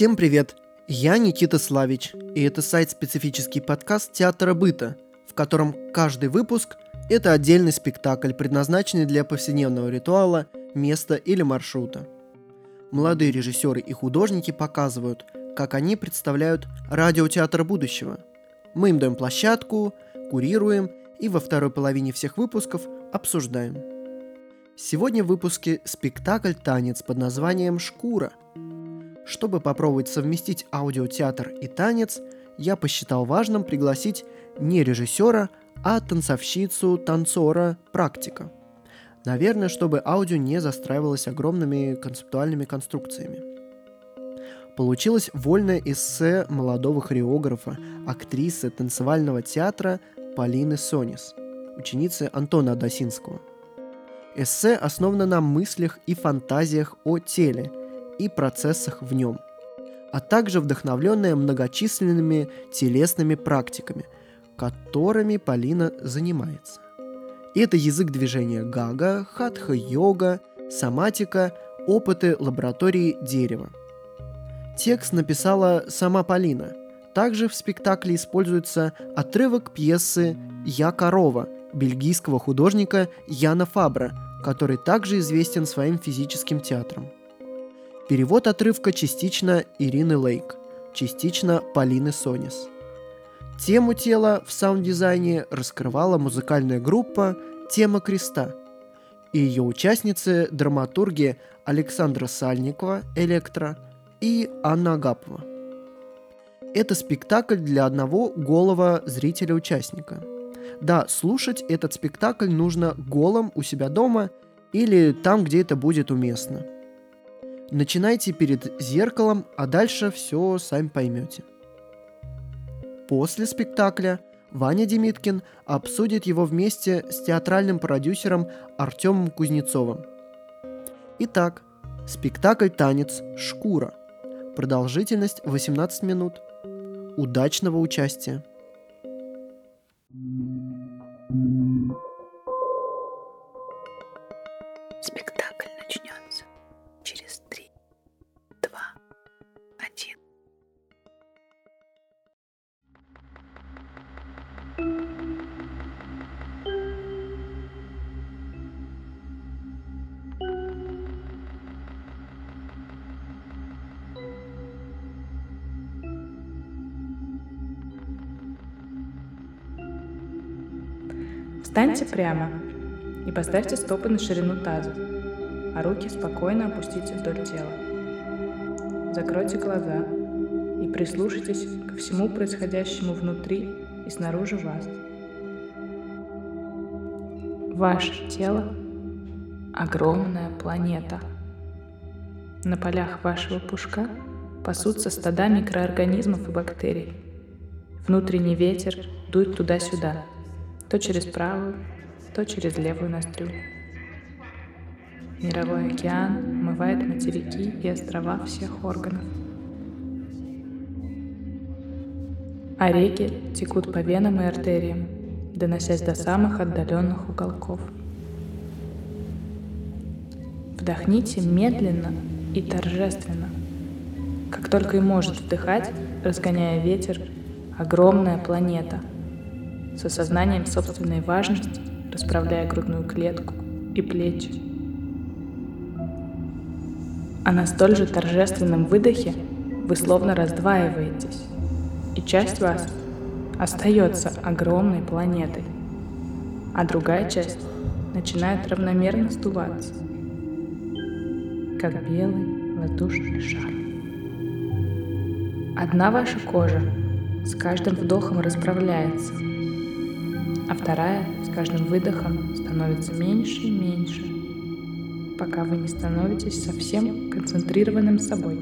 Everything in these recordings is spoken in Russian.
Всем привет! Я Никита Славич, и это сайт-специфический подкаст театра быта, в котором каждый выпуск – это отдельный спектакль, предназначенный для повседневного ритуала, места или маршрута. Молодые режиссеры и художники показывают, как они представляют радиотеатр будущего. Мы им даем площадку, курируем и во второй половине всех выпусков обсуждаем. Сегодня в выпуске спектакль «Танец» под названием «Шкура», чтобы попробовать совместить аудиотеатр и танец, я посчитал важным пригласить не режиссера, а танцовщицу, танцора, практика. Наверное, чтобы аудио не застраивалось огромными концептуальными конструкциями. Получилось вольное эссе молодого хореографа, актрисы танцевального театра Полины Сонис, ученицы Антона Адасинского. Эссе основано на мыслях и фантазиях о теле – и процессах в нем, а также вдохновленная многочисленными телесными практиками, которыми Полина занимается. Это язык движения гага, хатха-йога, соматика, опыты лаборатории дерева. Текст написала сама Полина. Также в спектакле используется отрывок пьесы «Я корова» бельгийского художника Яна Фабра, который также известен своим физическим театром – Перевод отрывка частично Ирины Лейк, частично Полины Сонис. Тему тела в саунд-дизайне раскрывала музыкальная группа «Тема креста», и ее участницы – драматурги Александра Сальникова, «Электро» и Анна Агапова. Это спектакль для одного голого зрителя-участника. Да, слушать этот спектакль нужно голым у себя дома или там, где это будет уместно – Начинайте перед зеркалом, а дальше все сами поймете. После спектакля Ваня Демиткин обсудит его вместе с театральным продюсером Артемом Кузнецовым. Итак, спектакль «Танец. Шкура». Продолжительность 18 минут. Удачного участия! Встаньте прямо и поставьте стопы на ширину таза, а руки спокойно опустите вдоль тела. Закройте глаза и прислушайтесь ко всему происходящему внутри и снаружи вас. Ваше тело — огромная планета. На полях вашего пушка пасутся стада микроорганизмов и бактерий. Внутренний ветер дует туда-сюда — то через правую, то через левую ноздрю. Мировой океан омывает материки и острова всех органов. А реки текут по венам и артериям, доносясь до самых отдаленных уголков. Вдохните медленно и торжественно, как только и может вдыхать, разгоняя ветер, огромная планета — с осознанием собственной важности, расправляя грудную клетку и плечи. А на столь же торжественном выдохе вы словно раздваиваетесь, и часть вас остается огромной планетой, а другая часть начинает равномерно сдуваться, как белый воздушный шар. Одна ваша кожа с каждым вдохом расправляется – а вторая каждым выдохом становится меньше и меньше, пока вы не становитесь совсем концентрированным собой.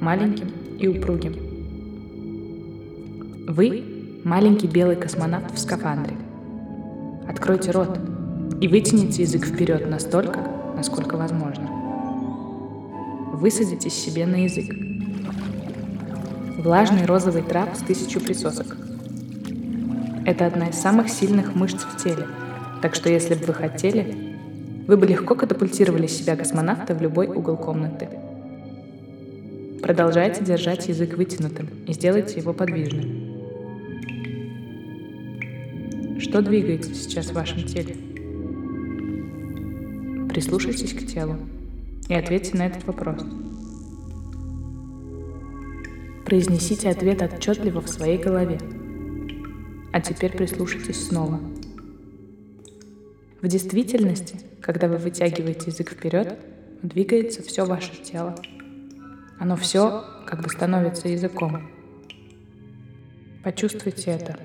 маленьким и упругим. Вы – маленький белый космонавт в скафандре. Откройте рот и вытяните язык вперед настолько, насколько возможно. Высадитесь себе на язык. Влажный розовый трап с тысячу присосок. Это одна из самых сильных мышц в теле, так что если бы вы хотели, вы бы легко катапультировали себя космонавта в любой угол комнаты. Продолжайте держать язык вытянутым и сделайте его подвижным. Что двигается сейчас в вашем теле? Прислушайтесь к телу и ответьте на этот вопрос. Произнесите ответ отчетливо в своей голове. А теперь прислушайтесь снова. В действительности, когда вы вытягиваете язык вперед, двигается все ваше тело. Оно все как бы становится языком. Почувствуйте это.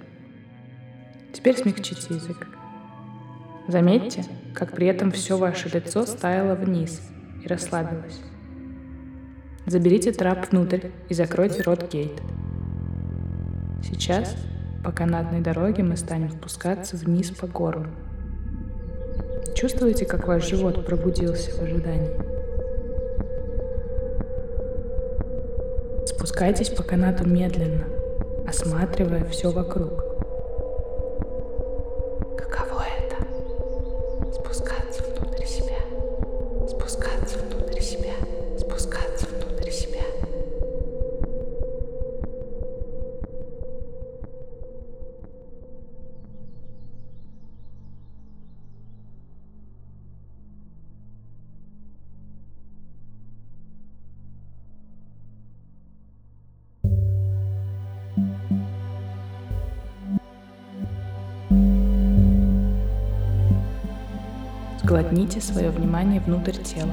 Теперь смягчите язык. Заметьте, как при этом все ваше лицо стаяло вниз и расслабилось. Заберите трап внутрь и закройте рот гейт. Сейчас по канатной дороге мы станем спускаться вниз по горлу. Чувствуете, как ваш живот пробудился в ожидании? Спускайтесь по канату медленно, осматривая все вокруг. Глотните свое внимание внутрь тела.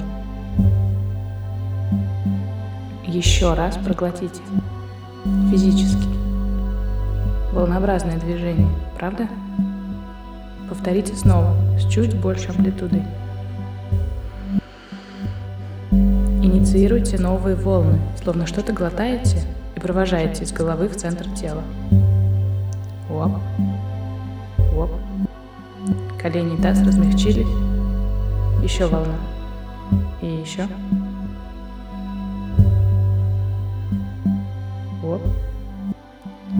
Еще раз проглотите. Физически. Волнообразное движение, правда? Повторите снова, с чуть большей амплитудой. Инициируйте новые волны, словно что-то глотаете и провожаете из головы в центр тела. Оп. Оп. Колени и таз размягчились. Еще волна. И еще. Оп.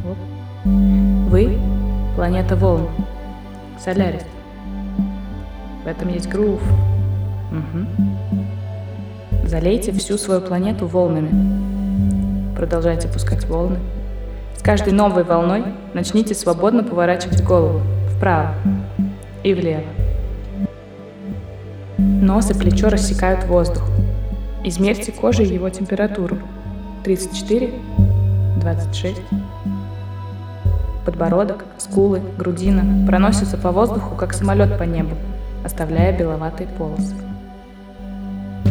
Оп. Вы — планета волн. Солярис. В этом есть грув. Угу. Залейте всю свою планету волнами. Продолжайте пускать волны. С каждой новой волной начните свободно поворачивать голову вправо и влево. Нос и плечо рассекают воздух. Измерьте кожей его температуру. 34, 26. Подбородок, скулы, грудина проносятся по воздуху, как самолет по небу, оставляя беловатые полосы.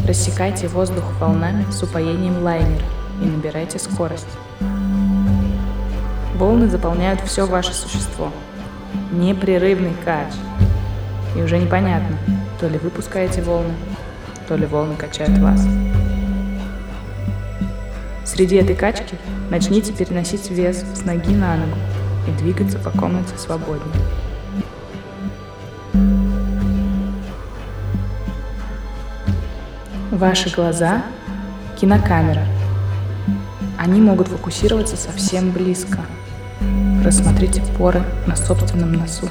Рассекайте воздух волнами с упоением лайнера и набирайте скорость. Волны заполняют все ваше существо. Непрерывный кач. И уже непонятно, то ли вы пускаете волны, то ли волны качают вас. Среди этой качки начните переносить вес с ноги на ногу и двигаться по комнате свободнее. Ваши глаза – кинокамера. Они могут фокусироваться совсем близко. Рассмотрите поры на собственном носу,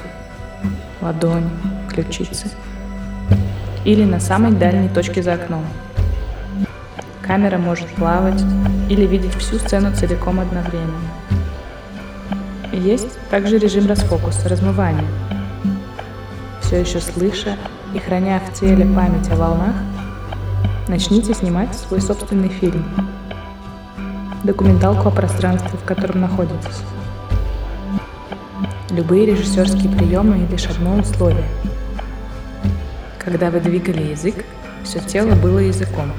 ладони, ключицы – или на самой дальней точке за окном. Камера может плавать или видеть всю сцену целиком одновременно. Есть также режим расфокуса, размывания. Все еще слыша и храня в теле память о волнах, начните снимать свой собственный фильм. Документалку о пространстве, в котором находитесь. Любые режиссерские приемы — лишь одно условие — когда вы двигали язык, все тело было языком.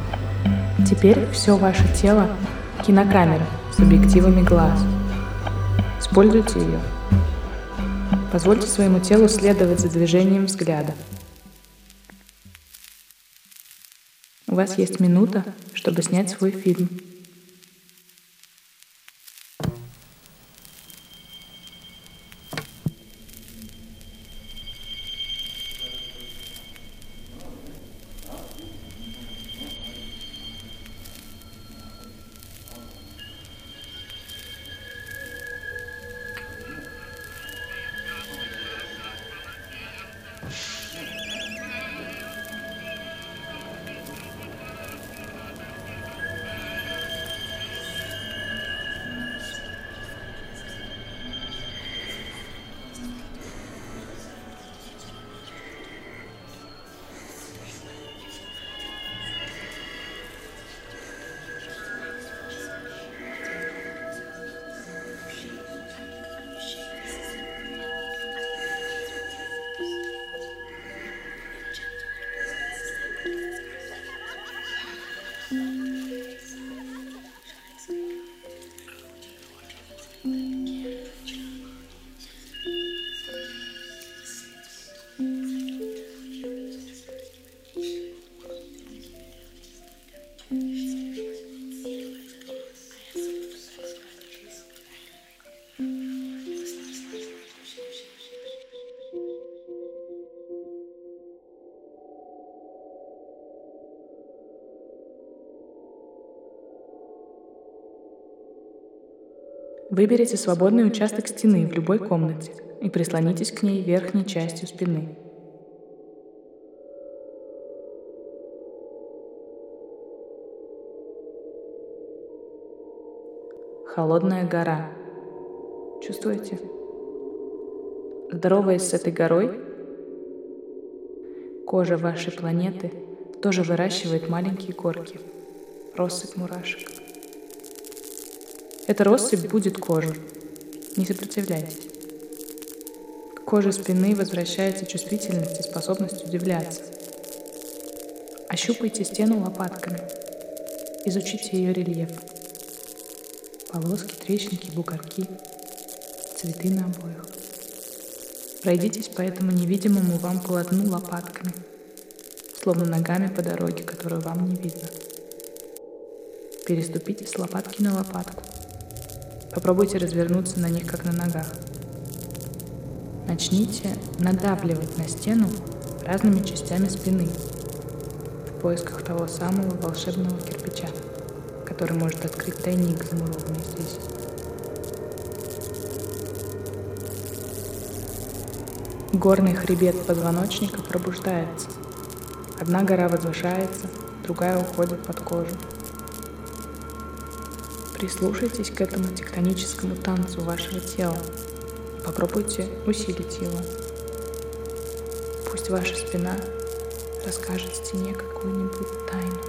Теперь все ваше тело — кинокамера с объективами глаз. Используйте ее. Позвольте своему телу следовать за движением взгляда. У вас есть минута, чтобы снять свой фильм. Выберите свободный участок стены в любой комнате и прислонитесь к ней верхней частью спины. Холодная гора. Чувствуете? Здороваясь с этой горой, кожа вашей планеты тоже выращивает маленькие горки, россыпь мурашек. Эта россыпь будет кожей. Не сопротивляйтесь. К коже спины возвращается чувствительность и способность удивляться. Ощупайте стену лопатками. Изучите ее рельеф. Полоски, трещинки, бугорки, цветы на обоях. Пройдитесь по этому невидимому вам полотну лопатками, словно ногами по дороге, которую вам не видно. Переступите с лопатки на лопатку. Попробуйте развернуться на них, как на ногах. Начните надавливать на стену разными частями спины в поисках того самого волшебного кирпича, который может открыть тайник, замурованный здесь. Горный хребет позвоночника пробуждается. Одна гора возвышается, другая уходит под кожу. Прислушайтесь к этому тектоническому танцу вашего тела. Попробуйте усилить его. Пусть ваша спина расскажет стене какую-нибудь тайну.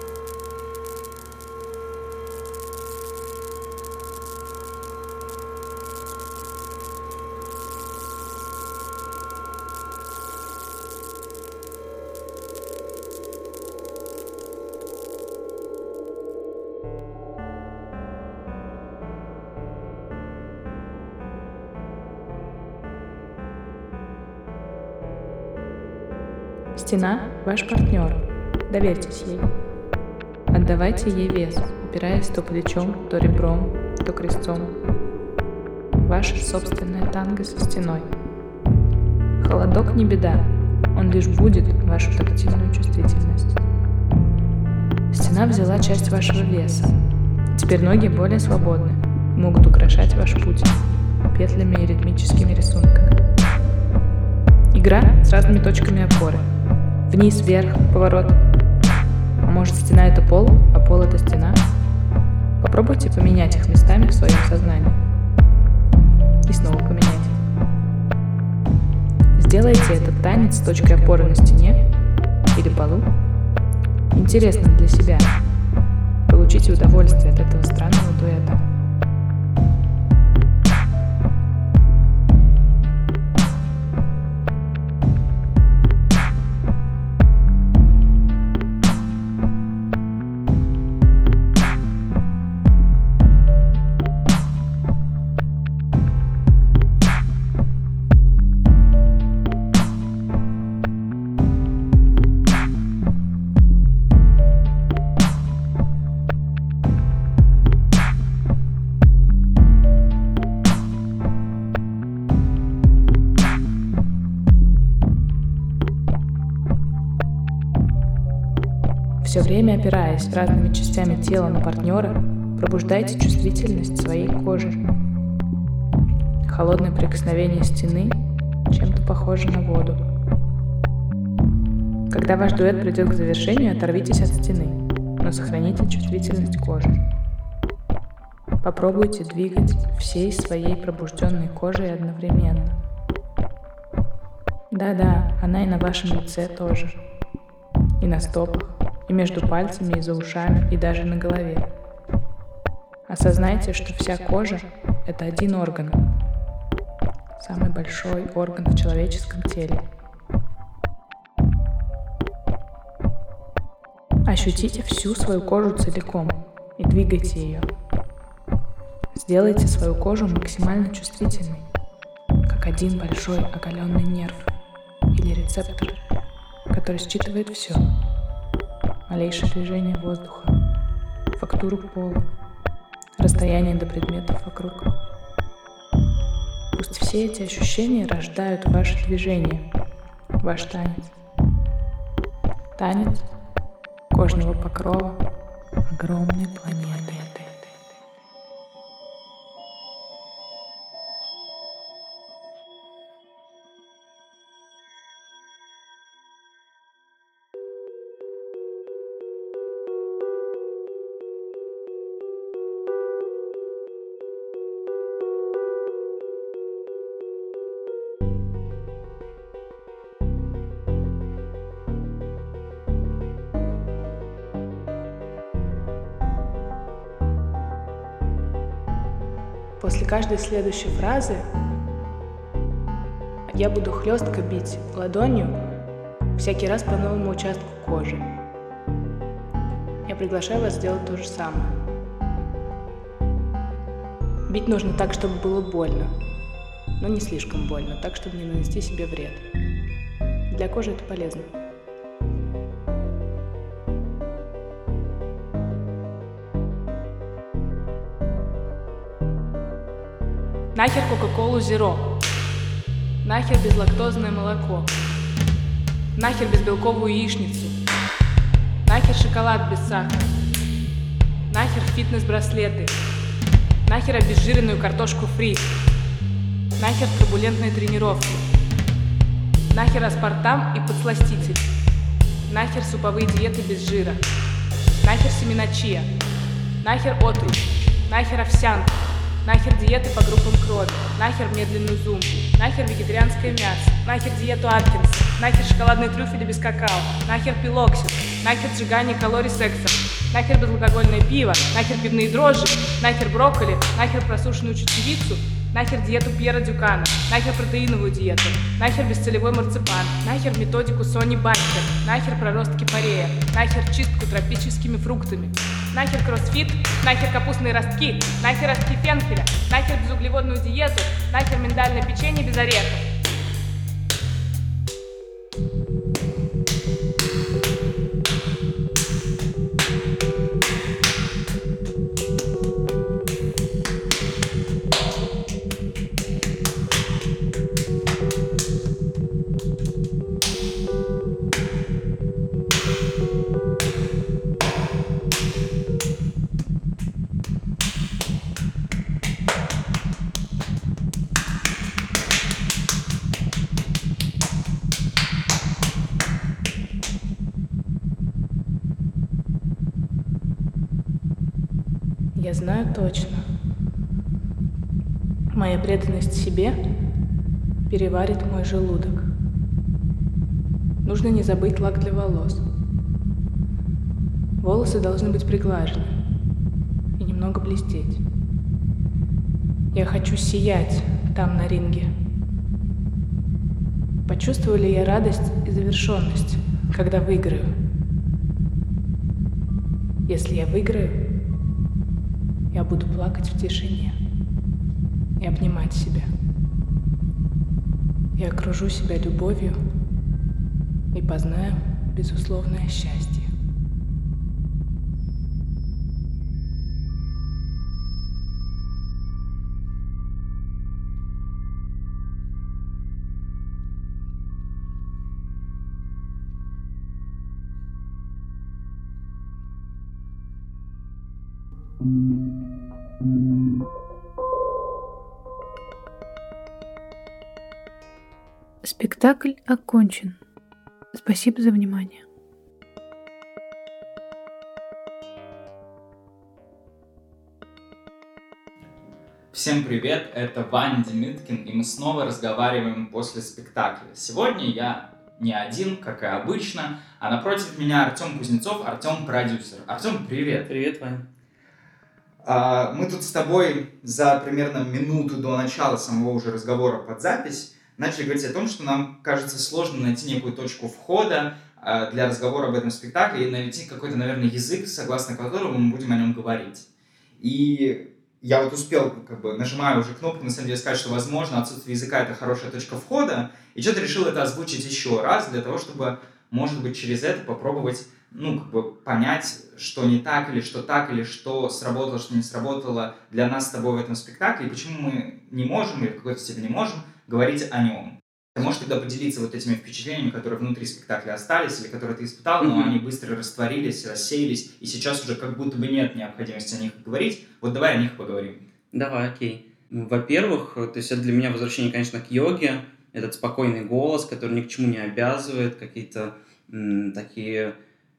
Стена – ваш партнер. Доверьтесь ей. Отдавайте ей вес, опираясь то плечом, то ребром, то крестцом. Ваша собственная танго со стеной. Холодок не беда, он лишь будет вашу тактильную чувствительность. Стена взяла часть вашего веса. Теперь ноги более свободны, могут украшать ваш путь петлями и ритмическими рисунками. Игра с разными точками опоры – Вниз, вверх, поворот. А может стена это пол, а пол это стена? Попробуйте поменять их местами в своем сознании. И снова поменять. Сделайте этот танец с точкой опоры на стене или полу. Интересно для себя. Получите удовольствие от этого странного дуэта. Все время опираясь разными частями тела на партнера, пробуждайте чувствительность своей кожи. Холодное прикосновение стены чем-то похоже на воду. Когда ваш дуэт придет к завершению, оторвитесь от стены, но сохраните чувствительность кожи. Попробуйте двигать всей своей пробужденной кожей одновременно. Да-да, она и на вашем лице тоже. И на стопах, и между пальцами, и за ушами, и даже на голове. Осознайте, что вся кожа — это один орган, самый большой орган в человеческом теле. Ощутите всю свою кожу целиком и двигайте ее. Сделайте свою кожу максимально чувствительной, как один большой оголенный нерв или рецептор, который считывает все малейшее движение воздуха, фактуру пола, расстояние до предметов вокруг. Пусть все эти ощущения рождают ваше движение, ваш танец. Танец кожного покрова огромной планеты. После каждой следующей фразы я буду хлестко бить ладонью всякий раз по новому участку кожи. Я приглашаю вас сделать то же самое. Бить нужно так, чтобы было больно, но не слишком больно, так, чтобы не нанести себе вред. Для кожи это полезно. Нахер Кока-Колу Зеро. Нахер безлактозное молоко. Нахер безбелковую яичницу. Нахер шоколад без сахара. Нахер фитнес-браслеты. Нахер обезжиренную картошку фри. Нахер турбулентные тренировки. Нахер аспартам и подсластитель. Нахер суповые диеты без жира. Нахер семена чия. Нахер отрубь. Нахер овсянка. Нахер диеты по группам крови. Нахер медленную зумбу. Нахер вегетарианское мясо. Нахер диету Аткинса. Нахер шоколадные трюфели без какао. Нахер пилоксид. Нахер сжигание калорий сексом. Нахер безалкогольное пиво. Нахер пивные дрожжи. Нахер брокколи. Нахер просушенную чечевицу. Нахер диету Пьера Дюкана. Нахер протеиновую диету. Нахер бесцелевой марципан. Нахер методику Сони Банкер. Нахер пророст кипарея. Нахер чистку тропическими фруктами. Нахер кроссфит. Нахер капустные ростки. Нахер ростки фенхеля. Нахер безуглеводную диету. Нахер миндальное печенье без орехов. Точно. Моя преданность себе переварит мой желудок. Нужно не забыть лак для волос. Волосы должны быть приглажены и немного блестеть. Я хочу сиять там на ринге. Почувствую ли я радость и завершенность, когда выиграю? Если я выиграю, буду плакать в тишине и обнимать себя. Я окружу себя любовью и познаю безусловное счастье. Спектакль окончен. Спасибо за внимание. Всем привет, это Ваня Демиткин, и мы снова разговариваем после спектакля. Сегодня я не один, как и обычно, а напротив меня Артем Кузнецов, Артем продюсер. Артем, привет. Привет, Вань. А, Мы тут с тобой за примерно минуту до начала самого уже разговора под запись начали говорить о том, что нам кажется сложно найти некую точку входа а, для разговора об этом спектакле и найти какой-то, наверное, язык, согласно которому мы будем о нем говорить. И я вот успел, как бы, нажимаю уже кнопку, на самом деле, сказать, что, возможно, отсутствие языка — это хорошая точка входа, и что-то решил это озвучить еще раз для того, чтобы, может быть, через это попробовать, ну, как бы, понять, что не так, или что так, или что сработало, что не сработало для нас с тобой в этом спектакле, и почему мы не можем, или в какой-то степени можем, говорить о нем. Ты можешь тогда поделиться вот этими впечатлениями, которые внутри спектакля остались, или которые ты испытал, но они быстро растворились, рассеялись, и сейчас уже как будто бы нет необходимости о них говорить. Вот давай о них поговорим. Давай, окей. Во-первых, то есть это для меня возвращение, конечно, к йоге. Этот спокойный голос, который ни к чему не обязывает, какие-то м, такие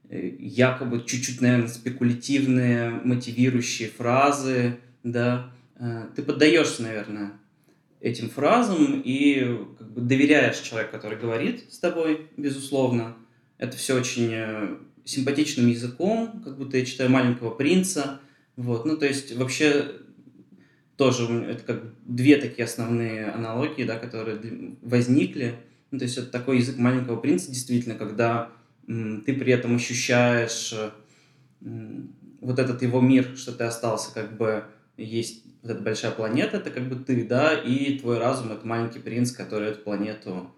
э, якобы чуть-чуть, наверное, спекулятивные, мотивирующие фразы, да. Э, Ты поддаешься, наверное, этим фразам и как бы доверяешь человеку, который говорит с тобой, безусловно. Это все очень э, симпатичным языком, как будто я читаю «Маленького принца». Вот. Ну, то есть вообще тоже это как две такие основные аналогии, да, которые возникли. Ну, то есть это такой язык маленького принца, действительно, когда м, ты при этом ощущаешь м, вот этот его мир, что ты остался, как бы есть вот эта большая планета, это как бы ты, да, и твой разум — это маленький принц, который эту планету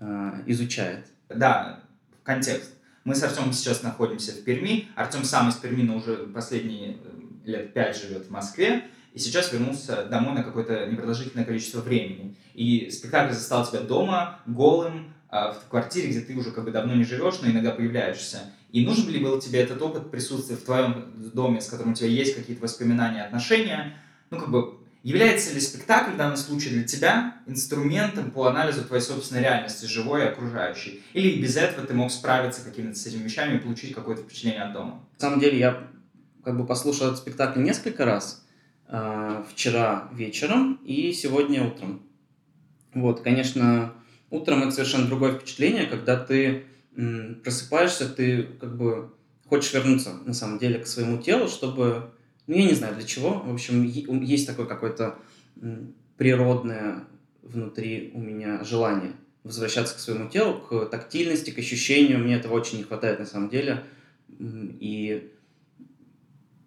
э, изучает. Да, контекст. Мы с Артемом сейчас находимся в Перми. Артем сам из Перми, но уже последние э, лет пять живет в Москве. И сейчас вернулся домой на какое-то непродолжительное количество времени. И спектакль застал тебя дома, голым, в квартире, где ты уже как бы давно не живешь, но иногда появляешься. И нужен ли был тебе этот опыт присутствия в твоем доме, с которым у тебя есть какие-то воспоминания, отношения? Ну, как бы, является ли спектакль в данном случае для тебя инструментом по анализу твоей собственной реальности, живой и окружающей? Или без этого ты мог справиться какими-то с этими вещами и получить какое-то впечатление от дома? На самом деле, я как бы послушал этот спектакль несколько раз. Э, вчера вечером и сегодня утром. Вот, конечно, утром это совершенно другое впечатление, когда ты просыпаешься, ты как бы хочешь вернуться на самом деле к своему телу, чтобы, ну я не знаю для чего, в общем, есть такое какое-то природное внутри у меня желание возвращаться к своему телу, к тактильности, к ощущению. Мне этого очень не хватает на самом деле. И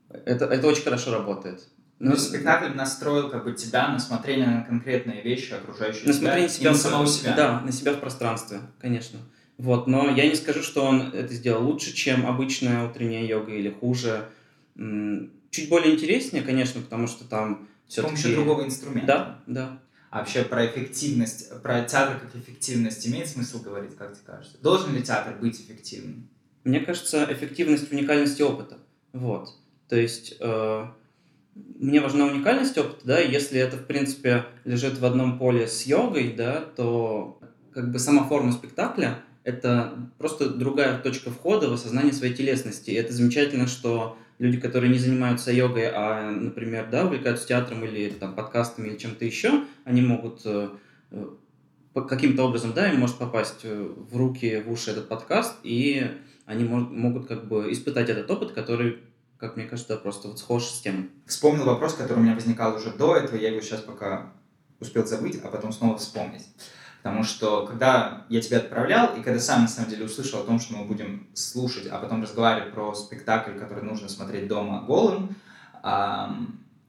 это, это очень хорошо работает. Ну, спектакль настроил как бы тебя на смотрение на конкретные вещи, окружающие на тебя, смотрение себя, и на самого себя. Да, на себя в пространстве, конечно. Вот, но я не скажу, что он это сделал лучше, чем обычная утренняя йога или хуже. Чуть более интереснее, конечно, потому что там все С помощью другого инструмента. Да, да. А вообще про эффективность, про театр как эффективность имеет смысл говорить, как тебе кажется? Должен ли театр быть эффективным? Мне кажется, эффективность уникальности опыта. Вот. То есть э, мне важна уникальность опыта, да, если это, в принципе, лежит в одном поле с йогой, да, то как бы сама форма спектакля — это просто другая точка входа в осознание своей телесности. И это замечательно, что люди, которые не занимаются йогой, а, например, да, увлекаются театром или там, подкастами или чем-то еще, они могут э, каким-то образом, да, им может попасть э, в руки, в уши этот подкаст, и они могут как бы испытать этот опыт, который как мне кажется, просто вот схож с тем. Вспомнил вопрос, который у меня возникал уже до этого, я его сейчас пока успел забыть, а потом снова вспомнить. Потому что когда я тебя отправлял, и когда сам на самом деле услышал о том, что мы будем слушать, а потом разговаривать про спектакль, который нужно смотреть дома голым,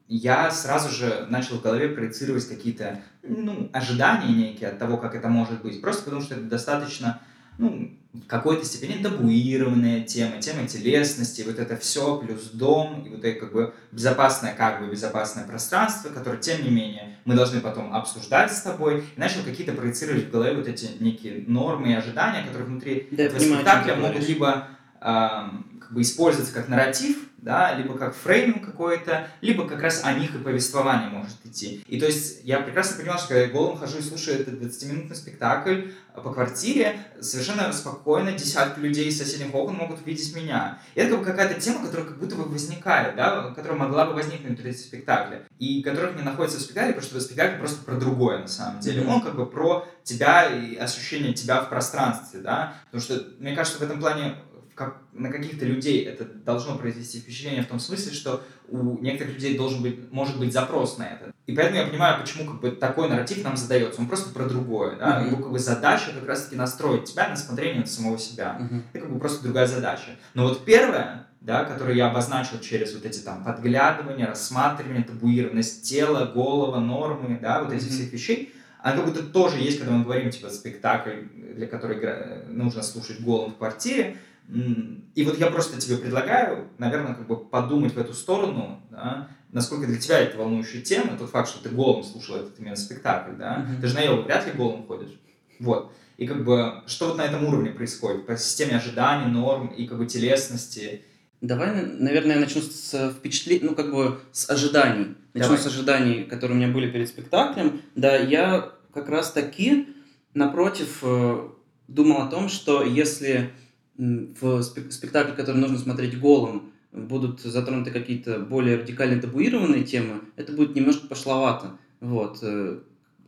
я сразу же начал в голове проецировать какие-то ну, ожидания некие от того, как это может быть. Просто потому что это достаточно ну, какой-то степени табуированная тема, тема телесности, вот это все, плюс дом, и вот это как бы безопасное, как бы безопасное пространство, которое, тем не менее, мы должны потом обсуждать с тобой, и начал какие-то проецировать в голове вот эти некие нормы и ожидания, которые внутри. Да, этого спектакля могут либо как бы использоваться как нарратив, да, либо как фрейминг какой-то, либо как раз о них и повествование может идти. И то есть я прекрасно понимал, что когда я голым хожу и слушаю этот 20-минутный спектакль по квартире, совершенно спокойно десятки людей из соседних окон могут видеть меня. И это как бы какая-то тема, которая как будто бы возникает, да, которая могла бы возникнуть в этом спектакле, и которых не находится в спектакле, потому что спектакль просто про другое на самом деле. Он как бы про тебя и ощущение тебя в пространстве, да, потому что мне кажется, в этом плане как, на каких-то людей это должно произвести впечатление в том смысле, что у некоторых людей должен быть, может быть запрос на это. И поэтому я понимаю, почему как бы такой нарратив нам задается. Он просто про другое. Да? Mm-hmm. Его как бы задача как раз-таки настроить тебя на смотрение на самого себя. Mm-hmm. Это как бы просто другая задача. Но вот первое, да, которую я обозначил через вот эти там подглядывания, рассматривание, табуированность тела, голова, нормы, да, вот эти mm-hmm. всех вещей, она как будто тоже есть, когда мы говорим, типа, спектакль, для которого нужно слушать голым в квартире, и вот я просто тебе предлагаю, наверное, как бы подумать в эту сторону, да, насколько для тебя это волнующая тема, тот факт, что ты голым слушал этот именно спектакль, да, mm-hmm. ты же на йогу вряд ли голым ходишь, вот. И как бы, что вот на этом уровне происходит, по системе ожиданий, норм и как бы телесности. Давай, наверное, я начну с впечатлений, ну как бы с ожиданий. Начну Давай. с ожиданий, которые у меня были перед спектаклем. Да, я как раз таки, напротив, э, думал о том, что если в спектакле, который нужно смотреть голым, будут затронуты какие-то более радикально табуированные темы, это будет немножко пошловато. Вот. Э,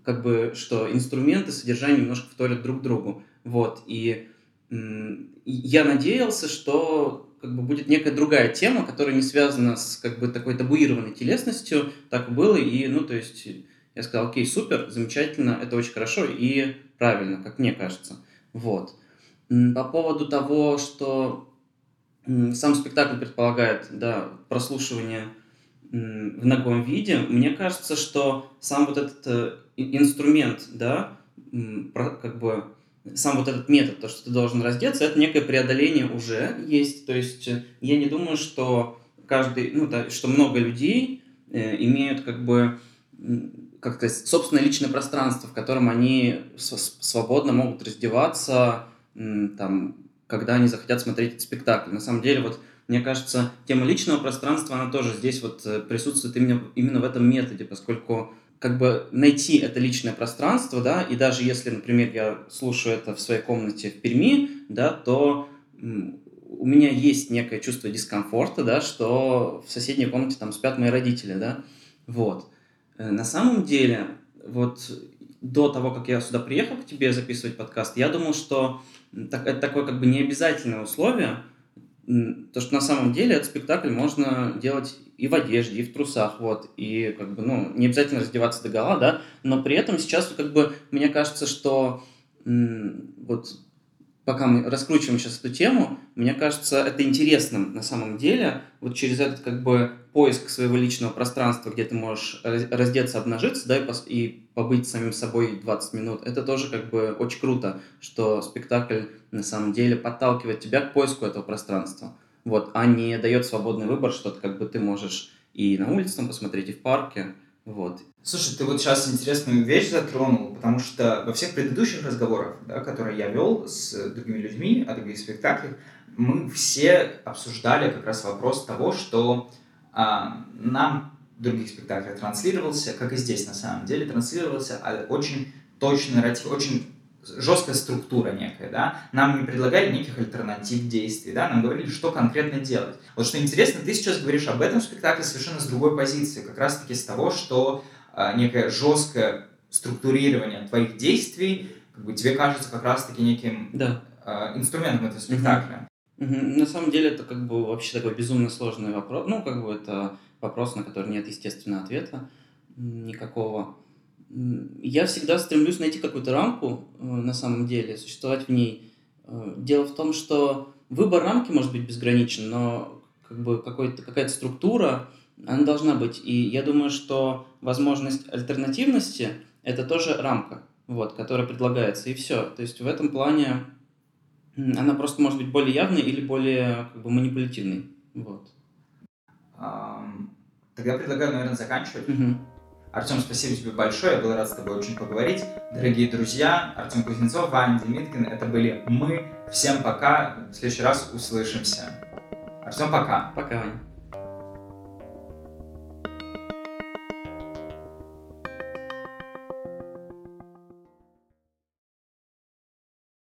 как бы, что инструменты, содержание немножко вторят друг другу. Вот. И я надеялся, что как бы будет некая другая тема, которая не связана с как бы такой табуированной телесностью, так было, и, ну, то есть я сказал, окей, супер, замечательно, это очень хорошо и правильно, как мне кажется. Вот. По поводу того, что сам спектакль предполагает, да, прослушивание в ногом виде, мне кажется, что сам вот этот э, инструмент, да, как бы сам вот этот метод, то, что ты должен раздеться, это некое преодоление уже есть. То есть э, я не думаю, что каждый, ну, да, что много людей э, имеют как бы как-то собственное личное пространство, в котором они свободно могут раздеваться, там, когда они захотят смотреть этот спектакль. На самом деле, вот мне кажется, тема личного пространства, она тоже здесь вот э, присутствует именно, именно в этом методе, поскольку как бы найти это личное пространство, да, и даже если, например, я слушаю это в своей комнате в Перми, да, то у меня есть некое чувство дискомфорта, да, что в соседней комнате там спят мои родители, да, вот. Э, на самом деле, вот до того, как я сюда приехал к тебе записывать подкаст, я думал, что так, это такое как бы необязательное условие, то, что на самом деле этот спектакль можно делать и в одежде, и в трусах, вот, и как бы, ну, не обязательно раздеваться до гола, да, но при этом сейчас как бы мне кажется, что вот пока мы раскручиваем сейчас эту тему, мне кажется, это интересным на самом деле, вот через этот как бы поиск своего личного пространства, где ты можешь раздеться, обнажиться, да, и, пос- и побыть самим собой 20 минут, это тоже как бы очень круто, что спектакль на самом деле подталкивает тебя к поиску этого пространства, вот, а не дает свободный выбор, что как бы ты можешь и на улице там посмотреть, и в парке, вот. Слушай, ты вот сейчас интересную вещь затронул, потому что во всех предыдущих разговорах, да, которые я вел с другими людьми о других спектаклях, мы все обсуждали как раз вопрос того, что а, нам в других спектаклях транслировался, как и здесь на самом деле, транслировался а, очень точный нарратив, очень жесткая структура некая, да, нам не предлагали никаких альтернатив действий, да, нам говорили, что конкретно делать. Вот что интересно, ты сейчас говоришь об этом спектакле совершенно с другой позиции, как раз-таки с того, что некое жесткое структурирование твоих действий, как бы тебе кажется как раз-таки неким да. э, инструментом этого спектакля. Угу. На самом деле это как бы вообще такой безумно сложный вопрос, ну, как бы это вопрос, на который нет естественного ответа никакого я всегда стремлюсь найти какую-то рамку э, на самом деле, существовать в ней. Э, дело в том, что выбор рамки может быть безграничен, но как бы какая-то структура, она должна быть. И я думаю, что возможность альтернативности – это тоже рамка, вот, которая предлагается, и все. То есть в этом плане она просто может быть более явной или более как бы, манипулятивной. Вот. Тогда предлагаю, наверное, заканчивать. Угу. Артем, спасибо тебе большое, я был рад с тобой очень поговорить. Дорогие друзья, Артем Кузнецов, Ваня Демиткин, это были мы. Всем пока, в следующий раз услышимся. Артем, пока. Пока, Ваня.